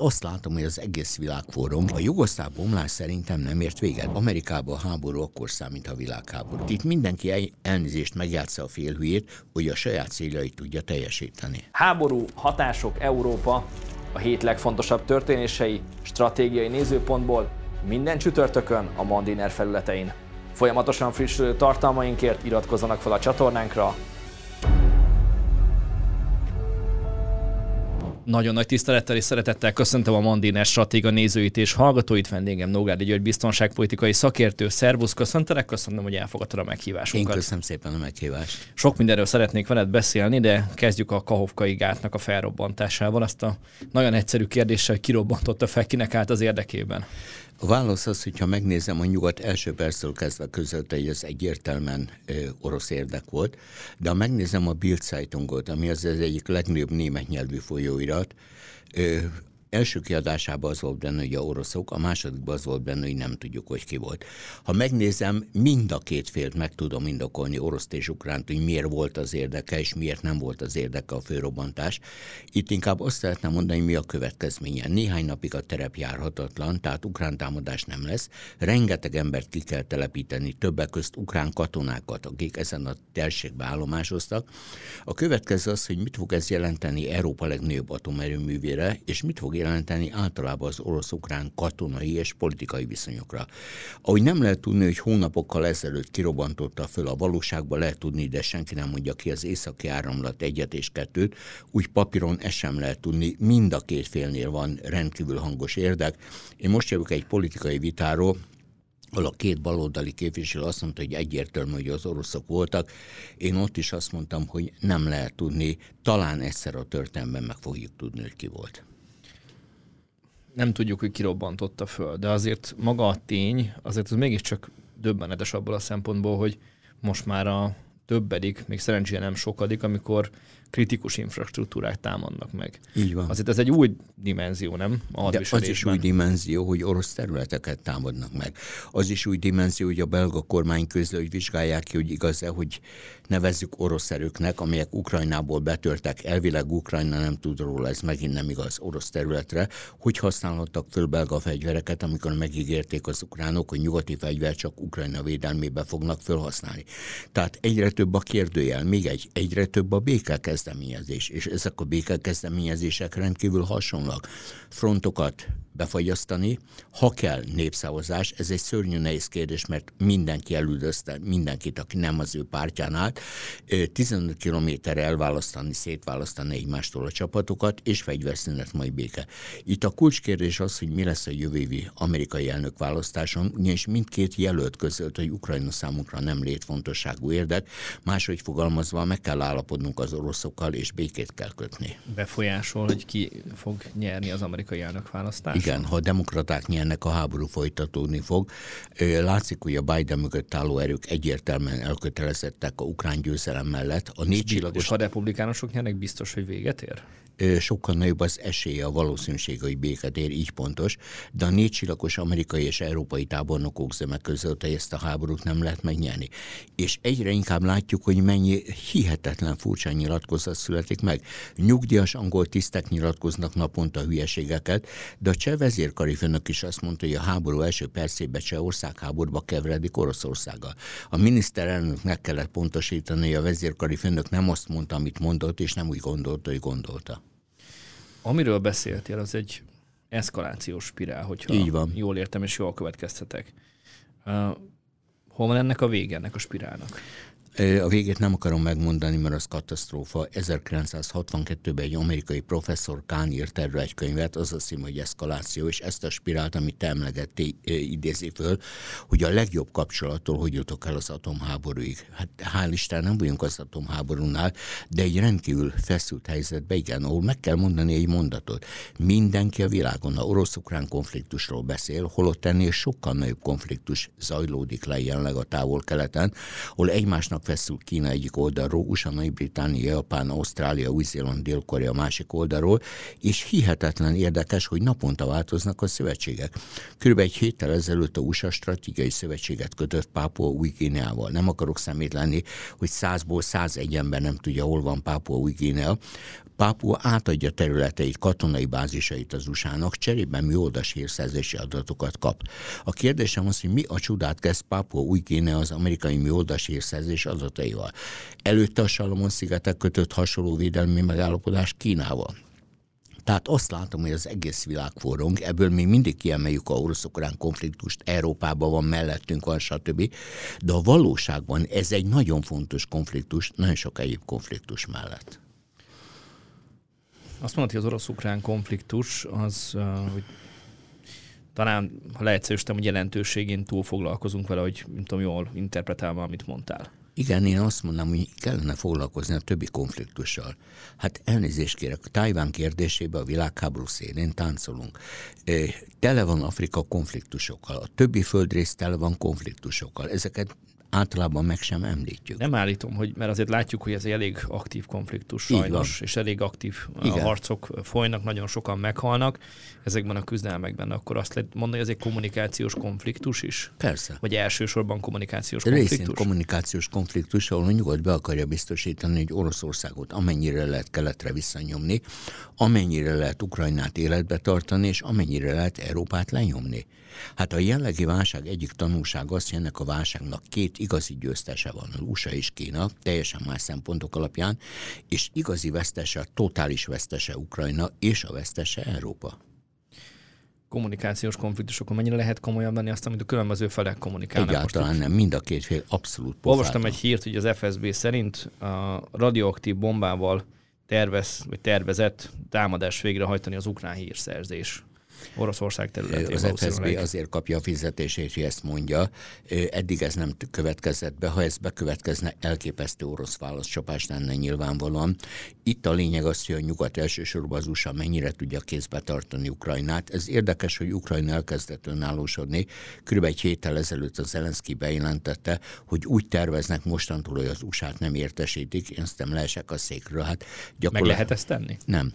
Azt látom, hogy az egész világfórum a jugoszláv bomlás szerintem nem ért véget. Amerikában a háború akkor számít a világháború. Itt mindenki elnézést megjátsza a félhülyét, hogy a saját céljait tudja teljesíteni. Háború, hatások, Európa, a hét legfontosabb történései, stratégiai nézőpontból minden csütörtökön a Mandiner felületein. Folyamatosan frissülő tartalmainkért iratkozzanak fel a csatornánkra, Nagyon nagy tisztelettel és szeretettel köszöntöm a Mandiner stratéga nézőit és hallgatóit, vendégem Nógádi György biztonságpolitikai szakértő. Szervusz, köszöntelek, köszönöm, hogy elfogadtad a meghívásunkat. Én köszönöm szépen a meghívást. Sok mindenről szeretnék veled beszélni, de kezdjük a Kahovkai gátnak a felrobbantásával. Azt a nagyon egyszerű kérdéssel, kirobbantotta fel, kinek állt az érdekében. A válasz az, hogyha megnézem a nyugat első perctől kezdve között, hogy ez egyértelműen ö, orosz érdek volt, de ha megnézem a Bild Zeitungot, ami az, az egyik legnagyobb német nyelvű folyóirat, ö, első kiadásában az volt benne, hogy a oroszok, a másodikban az volt benne, hogy nem tudjuk, hogy ki volt. Ha megnézem, mind a két félt meg tudom indokolni, orosz és ukránt, hogy miért volt az érdeke, és miért nem volt az érdeke a főrobbantás. Itt inkább azt szeretném mondani, mi a következménye. Néhány napig a terep járhatatlan, tehát ukrán támadás nem lesz. Rengeteg embert ki kell telepíteni, többek közt ukrán katonákat, akik ezen a térségben állomásoztak. A következő az, hogy mit fog ez jelenteni Európa legnagyobb atomerőművére, és mit fog jelenteni általában az orosz-ukrán katonai és politikai viszonyokra. Ahogy nem lehet tudni, hogy hónapokkal ezelőtt kirobbantotta föl a valóságban, lehet tudni, de senki nem mondja ki az északi áramlat egyet és kettőt, úgy papíron ezt sem lehet tudni, mind a két félnél van rendkívül hangos érdek. Én most jövök egy politikai vitáról, ahol a két baloldali képviselő azt mondta, hogy egyértelmű, hogy az oroszok voltak. Én ott is azt mondtam, hogy nem lehet tudni, talán egyszer a történelemben meg fogjuk tudni, hogy ki volt nem tudjuk, hogy kirobbantotta föl, de azért maga a tény, azért az mégiscsak döbbenetes abból a szempontból, hogy most már a többedik, még szerencsére nem sokadik, amikor kritikus infrastruktúrák támadnak meg. Így van. Azért ez egy új dimenzió, nem? A De az is új dimenzió, hogy orosz területeket támadnak meg. Az is új dimenzió, hogy a belga kormány közül, hogy vizsgálják ki, hogy igaz-e, hogy nevezzük orosz erőknek, amelyek Ukrajnából betörtek, elvileg Ukrajna nem tud róla, ez megint nem igaz orosz területre, hogy használhattak föl belga fegyvereket, amikor megígérték az ukránok, hogy nyugati fegyver csak Ukrajna védelmébe fognak felhasználni. Tehát egyre több a kérdőjel, még egy, egyre több a béke kezdeményezés, és ezek a békekezdeményezések rendkívül hasonlóak. Frontokat befagyasztani, ha kell népszavazás, ez egy szörnyű nehéz kérdés, mert mindenki elüldözte mindenkit, aki nem az ő pártján állt, 15 kilométerre elválasztani, szétválasztani egymástól a csapatokat, és fegyverszünet majd béke. Itt a kulcskérdés az, hogy mi lesz a jövő évi amerikai elnök választáson, ugyanis mindkét jelölt között, hogy Ukrajna számunkra nem létfontosságú érdek, máshogy fogalmazva meg kell állapodnunk az oroszokkal, és békét kell kötni. Befolyásol, hogy ki fog nyerni az amerikai elnök választást? Igen, ha a demokraták nyernek, a háború folytatódni fog. Látszik, hogy a Biden mögött álló erők egyértelműen elkötelezettek a ukrán győzelem mellett. A négy csillagos... És ha a republikánusok nyernek, biztos, hogy véget ér? Sokkal nagyobb az esélye, a valószínűség, hogy béket ér, így pontos, de a négy csillagos amerikai és európai tábornokok zöme között ezt a háborút nem lehet megnyerni. És egyre inkább látjuk, hogy mennyi hihetetlen furcsa nyilatkozat születik meg. Nyugdíjas angol tisztek nyilatkoznak naponta hülyeségeket, de a cseh vezérkari főnök is azt mondta, hogy a háború első percében Csehország háborúba keveredik Oroszországgal. A miniszterelnöknek kellett pontosítani, hogy a vezérkari főnök nem azt mondta, amit mondott, és nem úgy gondolta, hogy gondolta. Amiről beszéltél, az egy eszkalációs spirál, hogyha Így van. jól értem és jól következtetek. Uh, hol van ennek a vége, ennek a spirálnak? A végét nem akarom megmondani, mert az katasztrófa. 1962-ben egy amerikai professzor Kán írt erről egy könyvet, az a szím, hogy eszkaláció, és ezt a spirált, amit te emlegettél, idézi föl, hogy a legjobb kapcsolattól hogy jutok el az atomháborúig. Hát hál' Isten nem vagyunk az atomháborúnál, de egy rendkívül feszült helyzetbe, igen, ahol meg kell mondani egy mondatot. Mindenki a világon a orosz-ukrán konfliktusról beszél, holott ennél sokkal nagyobb konfliktus zajlódik le jelenleg a távol-keleten, ahol egymásnak feszül Kína egyik oldalról, USA, Nagy-Britannia, Japán, Ausztrália, Új-Zéland, Dél-Korea másik oldalról, és hihetetlen érdekes, hogy naponta változnak a szövetségek. Körülbelül egy héttel ezelőtt a USA stratégiai szövetséget kötött Pápua új Guineával. Nem akarok szemét lenni, hogy százból száz egy ember nem tudja, hol van Pápua új Guinea. Pápua átadja területeit, katonai bázisait az USA-nak, cserében műoldas hírszerzési adatokat kap. A kérdésem az, hogy mi a csodát kezd Pápua új kéne az amerikai műoldas hírszerzés adataival. Előtte a Salomon-szigetek kötött hasonló védelmi megállapodás Kínával. Tehát azt látom, hogy az egész világ forrong, ebből még mindig kiemeljük a orosz-ukrán konfliktust, Európában van, mellettünk van, stb. De a valóságban ez egy nagyon fontos konfliktus, nagyon sok egyéb konfliktus mellett. Azt mondta, hogy az orosz-ukrán konfliktus az, hogy talán, ha leegyszerűsítem, hogy jelentőségén túl foglalkozunk vele, hogy nem tudom, jól interpretálva, amit mondtál. Igen, én azt mondom, hogy kellene foglalkozni a többi konfliktussal. Hát elnézést kérek, a Tájván kérdésébe a világháború szélén táncolunk. Tele van Afrika konfliktusokkal, a többi földrész tele van konfliktusokkal. Ezeket általában meg sem említjük. Nem állítom, hogy, mert azért látjuk, hogy ez egy elég aktív konfliktus sajnos, és elég aktív Igen. harcok folynak, nagyon sokan meghalnak ezekben a küzdelmekben, akkor azt lehet mondani, hogy ez egy kommunikációs konfliktus is? Persze. Vagy elsősorban kommunikációs Részint konfliktus? kommunikációs konfliktus, ahol a nyugat be akarja biztosítani, hogy Oroszországot amennyire lehet keletre visszanyomni, amennyire lehet Ukrajnát életbe tartani, és amennyire lehet Európát lenyomni. Hát a jellegi válság egyik tanulság az, hogy ennek a válságnak két igazi győztese van, az USA és Kína, teljesen más szempontok alapján, és igazi vesztese, totális vesztese Ukrajna, és a vesztese Európa kommunikációs konfliktusokon mennyire lehet komolyan venni azt, amit a különböző felek kommunikálnak. Egyáltalán Most nem, mind a két fél abszolút pofátlan. Olvastam egy hírt, hogy az FSB szerint a radioaktív bombával tervez, vagy tervezett támadás végrehajtani az ukrán hírszerzés. Oroszország területén. Az FSB azért kapja a fizetését, hogy ezt mondja. Eddig ez nem következett be. Ha ez bekövetkezne, elképesztő orosz válaszcsapás lenne nyilvánvalóan. Itt a lényeg az, hogy a nyugat elsősorban az USA mennyire tudja kézbe tartani Ukrajnát. Ez érdekes, hogy Ukrajna elkezdett önállósodni. Körülbelül egy héttel ezelőtt az Zelenszky bejelentette, hogy úgy terveznek mostantól, hogy az USA-t nem értesítik. Én aztán leesek a székről. Hát Meg lehet ezt tenni? Nem.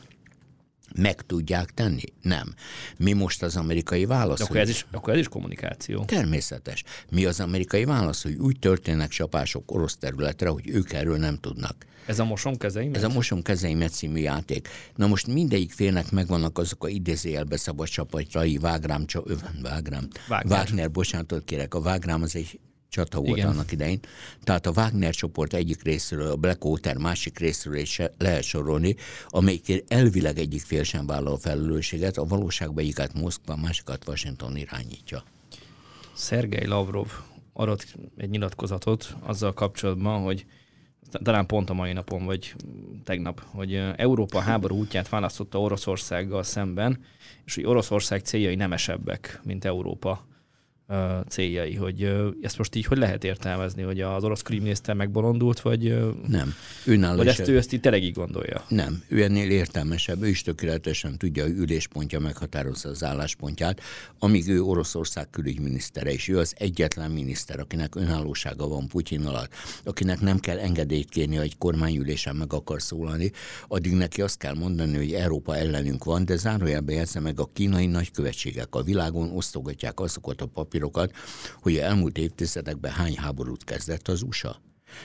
Meg tudják tenni? Nem. Mi most az amerikai válasz? De akkor, ez is, akkor ez is kommunikáció. Természetes. Mi az amerikai válasz, hogy úgy történnek csapások orosz területre, hogy ők erről nem tudnak. Ez a Mosom kezeimet? Ez a Mosom kezeimet című játék. Na most mindegyik félnek megvannak azok a idézőjelbe szabad csapatai, Vágrám, Vágrám, Wagner. Wagner, bocsánatot kérek, a Vágrám az egy csata volt Igen. annak idején. Tehát a Wagner csoport egyik részéről, a Blackwater másik részéről is lehet sorolni, amelyik elvileg egyik fél sem vállal a felelősséget, a valóságban egyiket Moszkva, másikat Washington irányítja. Szergej Lavrov adott egy nyilatkozatot azzal kapcsolatban, hogy talán pont a mai napon, vagy tegnap, hogy Európa háború útját választotta Oroszországgal szemben, és hogy Oroszország céljai nemesebbek, mint Európa céljai, hogy ezt most így hogy lehet értelmezni, hogy az orosz krímnézte megbolondult, vagy, nem. Önálló vagy ezt ő ezt így tényleg így gondolja? Nem, ő ennél értelmesebb, ő is tökéletesen tudja, hogy üléspontja meghatározza az álláspontját, amíg ő Oroszország külügyminisztere, és ő az egyetlen miniszter, akinek önállósága van Putyin alatt, akinek nem kell engedélyt kérni, hogy kormányülésen meg akar szólalni, addig neki azt kell mondani, hogy Európa ellenünk van, de zárójelben jelzze meg a kínai nagykövetségek a világon osztogatják azokat a papírokat, papírokat, hogy elmúlt évtizedekben hány háborút kezdett az USA.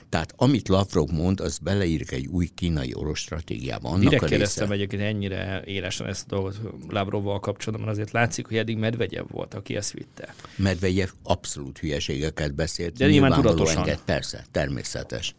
Tehát amit Lavrov mond, az beleírik egy új kínai-orosz stratégiába. Annak Direkt kérdeztem egyébként ennyire élesen ezt a dolgot Lavrovval kapcsolatban, mert azért látszik, hogy eddig Medvegyev volt, aki ezt vitte. Medvegyev abszolút hülyeségeket beszélt. De nyilván tudatosan. Enged, persze, természetes.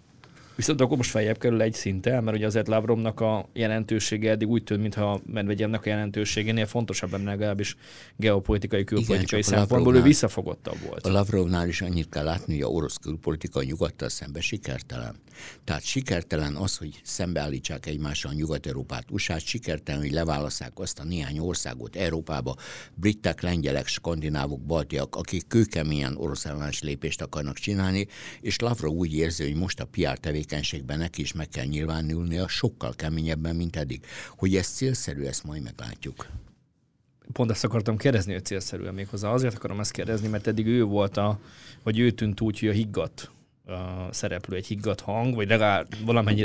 Viszont akkor most feljebb kerül egy szinten, mert ugye azért Lavromnak a jelentősége eddig úgy tűnt, mintha Medvegyevnek a jelentőségénél fontosabb lenne legalábbis geopolitikai, külpolitikai Igen, szempontból, ő visszafogottabb volt. A Lavrovnál is annyit kell látni, hogy a orosz külpolitika nyugattal szembe sikertelen. Tehát sikertelen az, hogy szembeállítsák egymással Nyugat-Európát, usa sikertelen, hogy leválasszák azt a néhány országot Európába, britek, lengyelek, skandinávok, baltiak, akik kőkeményen orosz ellenes lépést akarnak csinálni, és Lavrov úgy érzi, hogy most a PR tevékenységben neki is meg kell nyilvánulnia sokkal keményebben, mint eddig. Hogy ez célszerű, ezt majd meglátjuk. Pont ezt akartam kérdezni, hogy célszerűen méghozzá. Azért akarom ezt kérdezni, mert eddig ő volt a, vagy ő tűnt úgy, hogy a higgadt szereplő, egy higgadt hang, vagy legalább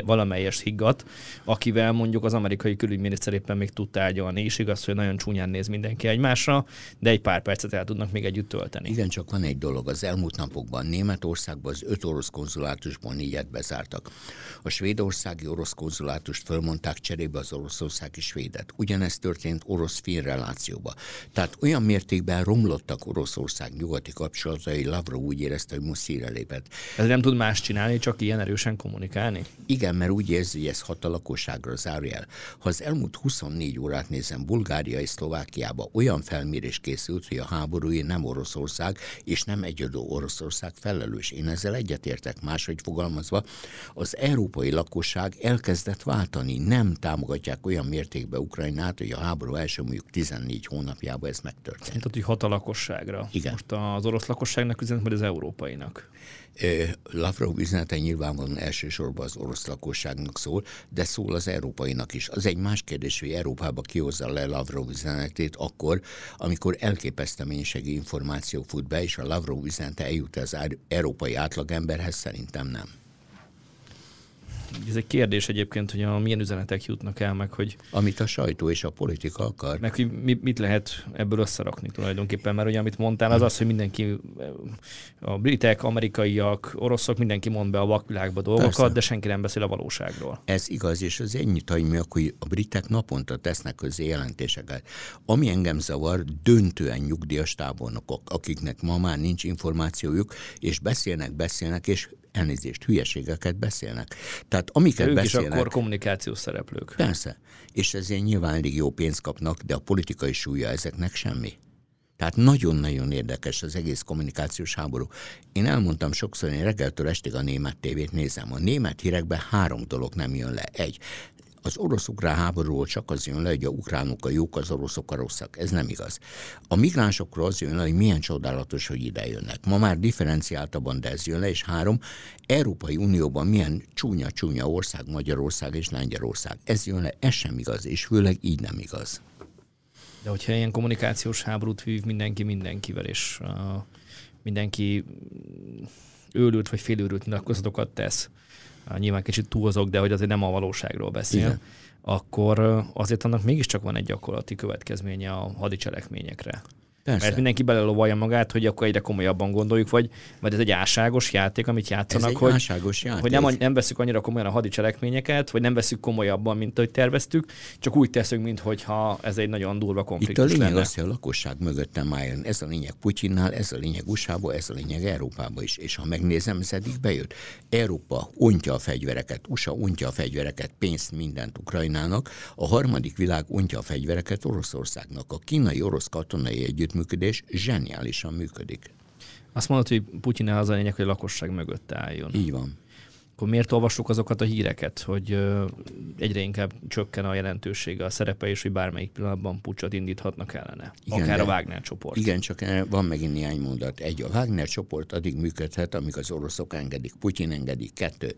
valamelyes higgadt, akivel mondjuk az amerikai külügyminiszter éppen még tud tárgyalni, és igaz, hogy nagyon csúnyán néz mindenki egymásra, de egy pár percet el tudnak még együtt tölteni. Igen, csak van egy dolog. Az elmúlt napokban Németországban az öt orosz konzulátusból négyet bezártak. A svédországi orosz konzulátust fölmondták cserébe az oroszországi svédet. Ugyanezt történt orosz-fin relációba. Tehát olyan mértékben romlottak Oroszország nyugati kapcsolatai, Lavrov úgy érezte, hogy muszíre lépett. Ez nem tud más csinálni, csak ilyen erősen kommunikálni? Igen, mert úgy érzi, hogy ez hat a lakosságra zárja el. Ha az elmúlt 24 órát nézem, Bulgária és Szlovákiába olyan felmérés készült, hogy a háborúi nem Oroszország és nem egyedül Oroszország felelős. Én ezzel egyetértek, máshogy fogalmazva, az európai lakosság elkezdett váltani, nem támogatják olyan mértékben Ukrajnát, hogy a háború első mondjuk 14 hónapjában ez megtörtént. Tehát, hogy hat a lakosságra. Igen. Most az orosz lakosságnak üzenet, vagy az európainak? Lavrov üzenete nyilvánvalóan elsősorban az orosz lakosságnak szól, de szól az európainak is. Az egy más kérdés, hogy Európába kihozza le Lavrov üzenetét akkor, amikor elképesztő mennyiségű információ fut be, és a Lavrov üzenete eljut az európai átlagemberhez, szerintem nem ez egy kérdés egyébként, hogy a milyen üzenetek jutnak el, meg hogy... Amit a sajtó és a politika akar. Meg hogy mit lehet ebből összerakni tulajdonképpen, mert ugye amit mondtál, az az, hogy mindenki, a britek, amerikaiak, oroszok, mindenki mond be a vakvilágba dolgokat, Persze. de senki nem beszél a valóságról. Ez igaz, és az ennyit hagyj hogy a britek naponta tesznek közé jelentéseket. Ami engem zavar, döntően nyugdíjas tábornokok, akiknek ma már nincs információjuk, és beszélnek, beszélnek, és elnézést, hülyeségeket beszélnek. Tehát amiket ők beszélnek... is akkor kommunikációs szereplők. Persze. És ezért nyilván elég jó pénzt kapnak, de a politikai súlya ezeknek semmi. Tehát nagyon-nagyon érdekes az egész kommunikációs háború. Én elmondtam sokszor, én reggeltől estig a német tévét nézem. A német hírekben három dolog nem jön le. Egy, az orosz-ukrán háborúról csak az jön le, hogy a ukránok a jók, az oroszok a rosszak. Ez nem igaz. A migránsokról az jön le, hogy milyen csodálatos, hogy ide jönnek. Ma már differenciáltabban, de ez jön le, és három, Európai Unióban milyen csúnya-csúnya ország, Magyarország és Lengyelország. Ez jön le, ez sem igaz, és főleg így nem igaz. De hogyha ilyen kommunikációs háborút vív mindenki mindenkivel, és uh, mindenki őrült vagy félőrült nyilatkozatokat tesz, nyilván kicsit túlzok, de hogy azért nem a valóságról beszél, Igen. akkor azért annak mégiscsak van egy gyakorlati következménye a hadicselekményekre. Persze. Mert mindenki belelovalja magát, hogy akkor egyre komolyabban gondoljuk, vagy, vagy ez egy álságos játék, amit játszanak, ez egy hogy, álságos játék. hogy nem, nem veszük annyira komolyan a hadicselekményeket, vagy nem veszük komolyabban, mint ahogy terveztük, csak úgy teszünk, mintha ez egy nagyon durva konfliktus Itt a lényeg lenne. az, hogy a lakosság mögöttem álljon. Ez a lényeg Putyinnál, ez a lényeg usa ez a lényeg Európában is. És ha megnézem, ez eddig bejött. Európa ontja a fegyvereket, USA ontja a fegyvereket, pénzt mindent Ukrajnának, a harmadik világ ontja a fegyvereket Oroszországnak. A kínai-orosz katonai együtt együttműködés zseniálisan működik. Azt mondod, hogy Putyin az a lényeg, hogy a lakosság mögött álljon. Így van akkor miért olvassuk azokat a híreket, hogy egyre inkább csökken a jelentősége, a szerepe, és hogy bármelyik pillanatban pucsot indíthatnak ellene? Igen, Akár a Wagner csoport. Igen, csak van megint néhány mondat. Egy, a Wagner csoport addig működhet, amíg az oroszok engedik, Putyin engedik. Kettő,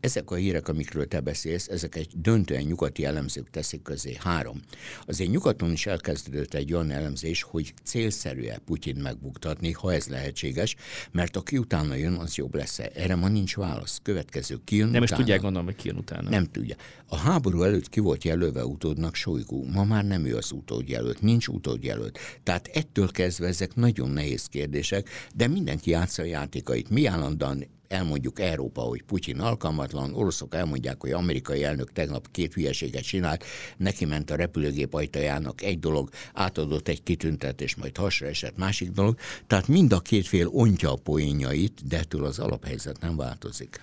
ezek a hírek, amikről te beszélsz, ezek egy döntően nyugati elemzők teszik közé. Három, azért nyugaton is elkezdődött egy olyan elemzés, hogy célszerű-e Putyin megbuktatni, ha ez lehetséges, mert aki utána jön, az jobb lesz. Erre ma nincs válasz. Következő következő kijön Nem is tudják gondolom, hogy kijön utána. Nem tudja. A háború előtt ki volt jelölve utódnak Solygó. Ma már nem ő az utódjelölt, nincs utódjelölt. Tehát ettől kezdve ezek nagyon nehéz kérdések, de mindenki játsza a játékait. Mi állandóan elmondjuk Európa, hogy Putyin alkalmatlan, oroszok elmondják, hogy amerikai elnök tegnap két hülyeséget csinált, neki ment a repülőgép ajtajának egy dolog, átadott egy kitüntetés, majd hasra esett másik dolog. Tehát mind a két fél ontja a poénjait, de ettől az alaphelyzet nem változik.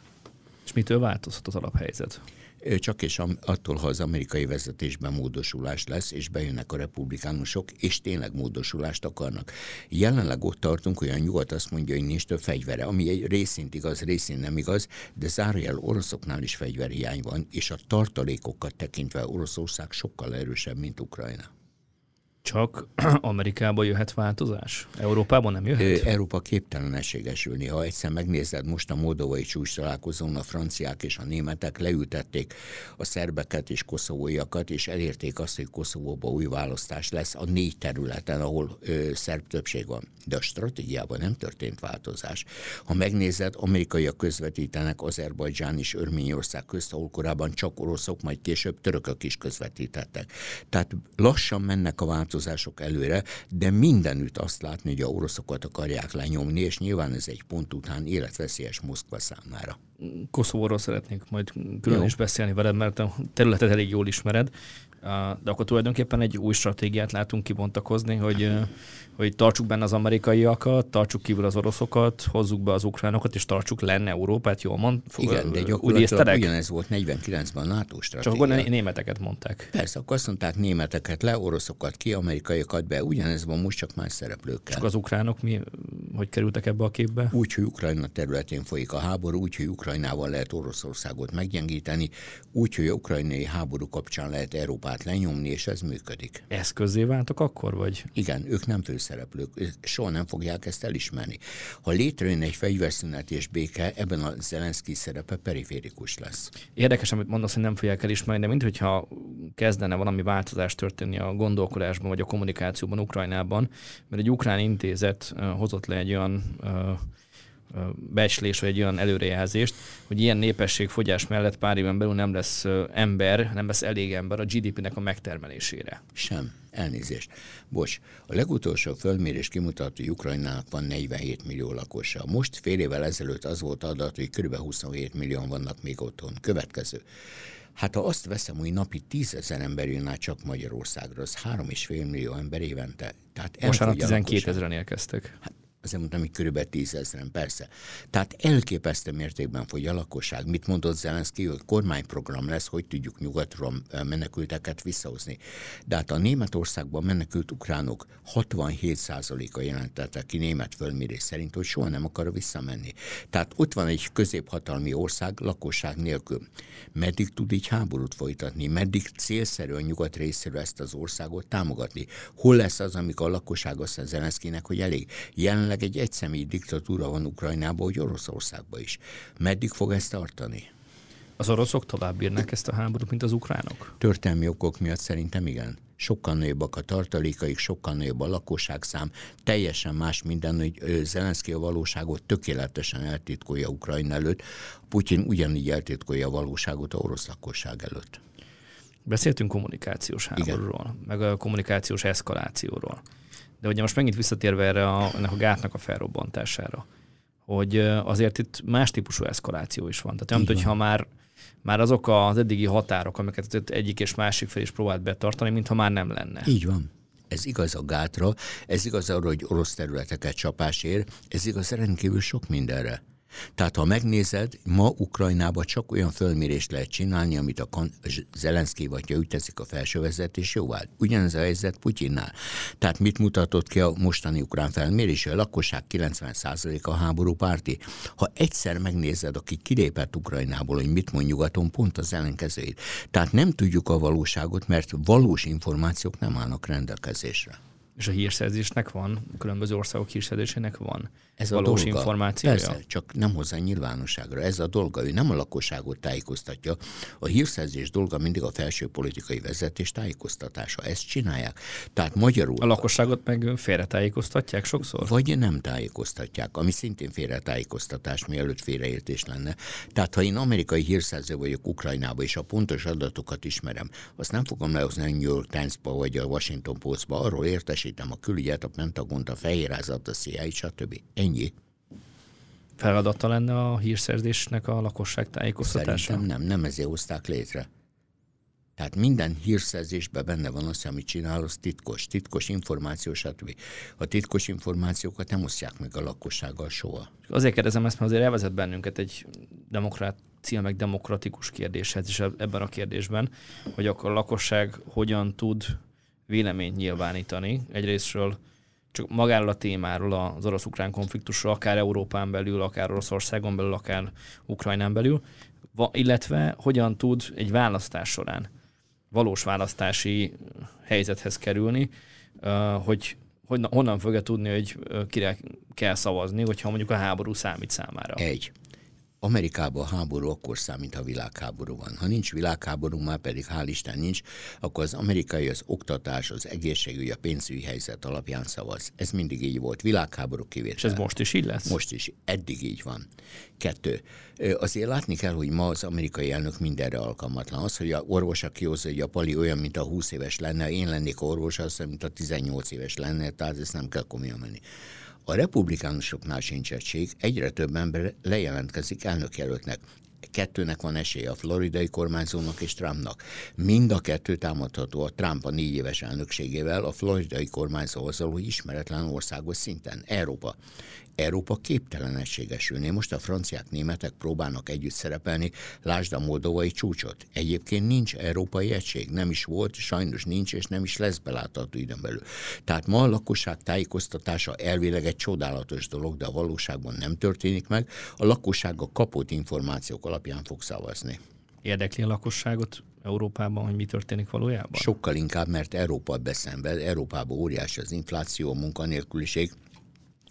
Mitől változhat az alaphelyzet? Csak és attól, ha az amerikai vezetésben módosulás lesz, és bejönnek a republikánusok, és tényleg módosulást akarnak. Jelenleg ott tartunk, a nyugat azt mondja, hogy nincs több fegyvere, ami egy részint igaz, részint nem igaz, de zárójel oroszoknál is fegyverhiány van, és a tartalékokat tekintve Oroszország sokkal erősebb, mint Ukrajna. Csak Amerikában jöhet változás? Európában nem jöhet? Európa képtelen egységesülni. Ha egyszer megnézed, most a moldovai csúcs találkozón a franciák és a németek leültették a szerbeket és koszovóiakat, és elérték azt, hogy Koszovóban új választás lesz a négy területen, ahol ö, szerb többség van. De a stratégiában nem történt változás. Ha megnézed, amerikaiak közvetítenek Azerbajdzsán és Örményország közt, ahol korábban csak oroszok, majd később törökök is közvetítettek. Tehát lassan mennek a változások változások előre, de mindenütt azt látni, hogy a oroszokat akarják lenyomni, és nyilván ez egy pont után életveszélyes Moszkva számára. Koszovóról szeretnék majd külön Jó. is beszélni veled, mert a területet elég jól ismered de akkor tulajdonképpen egy új stratégiát látunk kibontakozni, hogy, hogy tartsuk benne az amerikaiakat, tartsuk kívül az oroszokat, hozzuk be az ukránokat, és tartsuk lenne Európát, jól mond? Igen, de gyakorlatilag ugyanez volt 49-ben a NATO stratégia. Csak akkor németeket mondták. Persze, akkor azt mondták németeket le, oroszokat ki, amerikaiakat be, ugyanez van most csak más szereplőkkel. Csak az ukránok mi, hogy kerültek ebbe a képbe? Úgy, hogy Ukrajna területén folyik a háború, úgy, hogy Ukrajnával lehet Oroszországot meggyengíteni, úgy, hogy a ukrajnai háború kapcsán lehet Európát próbált lenyomni, és ez működik. Eszközé váltak akkor, vagy? Igen, ők nem főszereplők, soha nem fogják ezt elismerni. Ha létrejön egy fegyverszünet és béke, ebben a Zelenszky szerepe periférikus lesz. Érdekes, amit mondasz, hogy nem fogják elismerni, de mintha kezdene valami változás történni a gondolkodásban, vagy a kommunikációban Ukrajnában, mert egy ukrán intézet hozott le egy olyan becslés, vagy egy olyan előrejelzést, hogy ilyen népességfogyás mellett pár éven belül nem lesz ember, nem lesz elég ember a GDP-nek a megtermelésére. Sem. Elnézést. Bocs, a legutolsó fölmérés kimutatta, hogy Ukrajnának van 47 millió lakosa. Most fél évvel ezelőtt az volt adat, hogy kb. 27 millió vannak még otthon. Következő. Hát ha azt veszem, hogy napi tízezer ember jön át csak Magyarországra, az 3,5 millió ember évente. Tehát Most már 12 ezeren érkeztek. Hát azért mondtam, hogy körülbelül tízezeren, persze. Tehát elképesztő mértékben fogy a lakosság. Mit mondott Zelenszky, hogy kormányprogram lesz, hogy tudjuk nyugatról menekülteket visszahozni. De hát a Németországban menekült ukránok 67%-a jelentette ki német fölmérés szerint, hogy soha nem akar visszamenni. Tehát ott van egy középhatalmi ország lakosság nélkül. Meddig tud így háborút folytatni? Meddig célszerű a nyugat részéről ezt az országot támogatni? Hol lesz az, amikor a lakosság azt Zelenszkinek, hogy elég? Jelenleg jelenleg egy egyszemélyi diktatúra van Ukrajnában, hogy Oroszországban is. Meddig fog ezt tartani? Az oroszok tovább bírnak ezt a háborút, mint az ukránok? Történelmi okok miatt szerintem igen. Sokkal nagyobbak a tartalékaik, sokkal nagyobb a lakosságszám, teljesen más minden, hogy Zelenszky a valóságot tökéletesen eltitkolja Ukrajna előtt, Putyin ugyanígy eltitkolja a valóságot a orosz lakosság előtt. Beszéltünk kommunikációs háborúról, Igen. meg a kommunikációs eszkalációról. De ugye most megint visszatérve erre a, ennek a gátnak a felrobbantására, hogy azért itt más típusú eszkaláció is van. Tehát nem, hogyha már már azok az eddigi határok, amiket egyik és másik fel is próbált betartani, mintha már nem lenne. Így van. Ez igaz a gátra, ez igaz arra, hogy orosz területeket csapás ér, ez igaz rendkívül sok mindenre. Tehát ha megnézed, ma Ukrajnában csak olyan fölmérést lehet csinálni, amit a Zelenszky vagy úgy teszik a felső vezetés jóvá. Ugyanez a helyzet Putyinnál. Tehát mit mutatott ki a mostani ukrán felmérés? A lakosság 90%-a háború párti. Ha egyszer megnézed, aki kilépett Ukrajnából, hogy mit mond nyugaton, pont az ellenkezőjét. Tehát nem tudjuk a valóságot, mert valós információk nem állnak rendelkezésre. És a hírszerzésnek van, különböző országok hírszerzésének van ez a valós dolga. információja? Persze, csak nem hozzá nyilvánosságra. Ez a dolga, ő nem a lakosságot tájékoztatja. A hírszerzés dolga mindig a felső politikai vezetés tájékoztatása. Ezt csinálják. Tehát magyarul... A lakosságot meg félretájékoztatják sokszor? Vagy nem tájékoztatják, ami szintén félretájékoztatás, mielőtt félreértés lenne. Tehát ha én amerikai hírszerző vagyok Ukrajnába, és a pontos adatokat ismerem, azt nem fogom lehozni a New York Times-ba vagy a Washington Post-ba, arról értesítem a külügyet, a Pentagont, a Fehérházat, a CIA, stb. Ennyi. Feladata lenne a hírszerzésnek a lakosság tájékoztatása? Szerintem nem, nem ezért hozták létre. Tehát minden hírszerzésben benne van az, amit csinál, az titkos, titkos információ, stb. A titkos információkat nem osztják meg a lakossággal soha. Azért kérdezem ezt, mert azért elvezet bennünket egy demokrácia, meg demokratikus kérdéshez is ebben a kérdésben, hogy akkor a lakosság hogyan tud véleményt nyilvánítani. Egyrésztről csak magáról a témáról, az orosz-ukrán konfliktusról, akár Európán belül, akár Oroszországon belül, akár Ukrajnán belül, illetve hogyan tud egy választás során valós választási helyzethez kerülni, hogy honnan fogja tudni, hogy kire kell szavazni, hogyha mondjuk a háború számít számára. Egy. Amerikában a háború akkor számít, ha világháború van. Ha nincs világháború, már pedig hál' Isten nincs, akkor az amerikai az oktatás, az egészségügy, a pénzügyi helyzet alapján szavaz. Ez mindig így volt. Világháború kivétel. És ez most is így lesz? Most is. Eddig így van. Kettő. Azért látni kell, hogy ma az amerikai elnök mindenre alkalmatlan. Az, hogy a orvos, aki hozza, hogy a pali olyan, mint a 20 éves lenne, én lennék orvos, az, mint a 18 éves lenne, tehát ezt nem kell komolyan menni. A republikánusoknál sincs egység, egyre több ember lejelentkezik elnökjelöltnek. Kettőnek van esélye a floridai kormányzónak és Trumpnak. Mind a kettő támadható a Trump a négy éves elnökségével, a floridai kormányzó azzal, hogy ismeretlen országos szinten. Európa. Európa képtelen egységesülni. Most a franciák, németek próbálnak együtt szerepelni, lásd a moldovai csúcsot. Egyébként nincs európai egység, nem is volt, sajnos nincs, és nem is lesz belátható időn belül. Tehát ma a lakosság tájékoztatása elvileg egy csodálatos dolog, de a valóságban nem történik meg. A lakosság a kapott információk alapján fog szavazni. Érdekli a lakosságot Európában, hogy mi történik valójában? Sokkal inkább, mert Európa beszenved, Európában óriási az infláció, a munkanélküliség,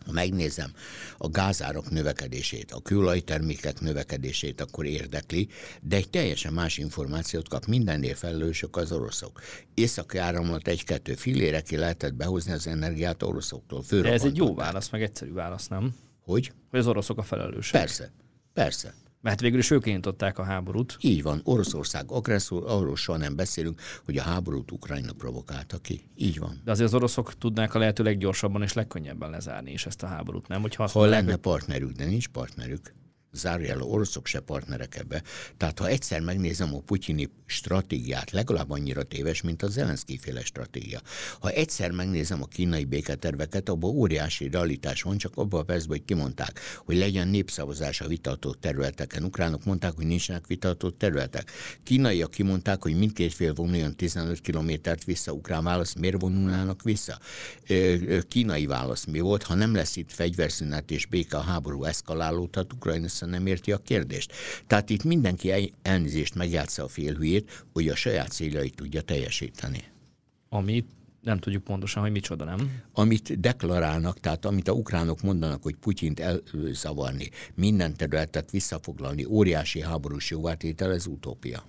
ha megnézem a gázárak növekedését, a kőolajtermékek növekedését, akkor érdekli, de egy teljesen más információt kap. Mindennél felelősök az oroszok. Északi áramlat egy-kettő fillére ki lehetett behozni az energiát oroszoktól. De ez egy jó válasz, meg egyszerű válasz, nem? Hogy? Hogy az oroszok a felelősek. Persze, persze. Mert végül is ők indították a háborút. Így van, Oroszország agresszor, arról soha nem beszélünk, hogy a háborút Ukrajna provokálta ki. Így van. De azért az oroszok tudnák a lehető leggyorsabban és legkönnyebben lezárni is ezt a háborút, nem? Hogyha ha lenne partnerük, de nincs partnerük zárójel oroszok se partnerek ebbe. Tehát ha egyszer megnézem a putyini stratégiát, legalább annyira téves, mint a Zelenszky féle stratégia. Ha egyszer megnézem a kínai béketerveket, abban óriási realitás van, csak abban a percben, hogy kimondták, hogy legyen népszavazás a vitatott területeken. Ukránok mondták, hogy nincsenek vitatott területek. Kínaiak kimondták, hogy mindkét fél vonuljon 15 kilométert vissza. Ukrán válasz, miért vonulnának vissza? Kínai válasz mi volt? Ha nem lesz itt fegyverszünet és béke, a háború eszkalálódhat, Ukrajna egészen nem érti a kérdést. Tehát itt mindenki elnézést megjátsza a félhülyét, hogy a saját céljait tudja teljesíteni. Amit nem tudjuk pontosan, hogy micsoda, nem? Amit deklarálnak, tehát amit a ukránok mondanak, hogy Putyint elzavarni, minden területet visszafoglalni, óriási háborús jóvátétel, ez utópia.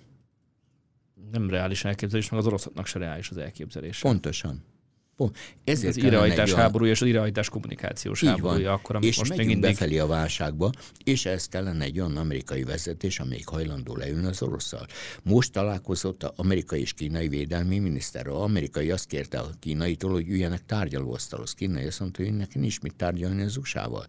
Nem reális elképzelés, meg az oroszoknak se reális az elképzelés. Pontosan. Pont. Ezért az irányítás olyan... háborúja és az irányítás kommunikációs Így háborúja. Van. Akkor, és most még mindig... befelé a válságba, és ez kellene egy olyan amerikai vezetés, amelyik hajlandó leülni az orosszal. Most találkozott az amerikai és kínai védelmi miniszter. Az amerikai azt kérte a kínaitól, hogy üljenek tárgyalóasztalhoz. Kínai azt mondta, hogy neki nincs mit tárgyalni az USA-val.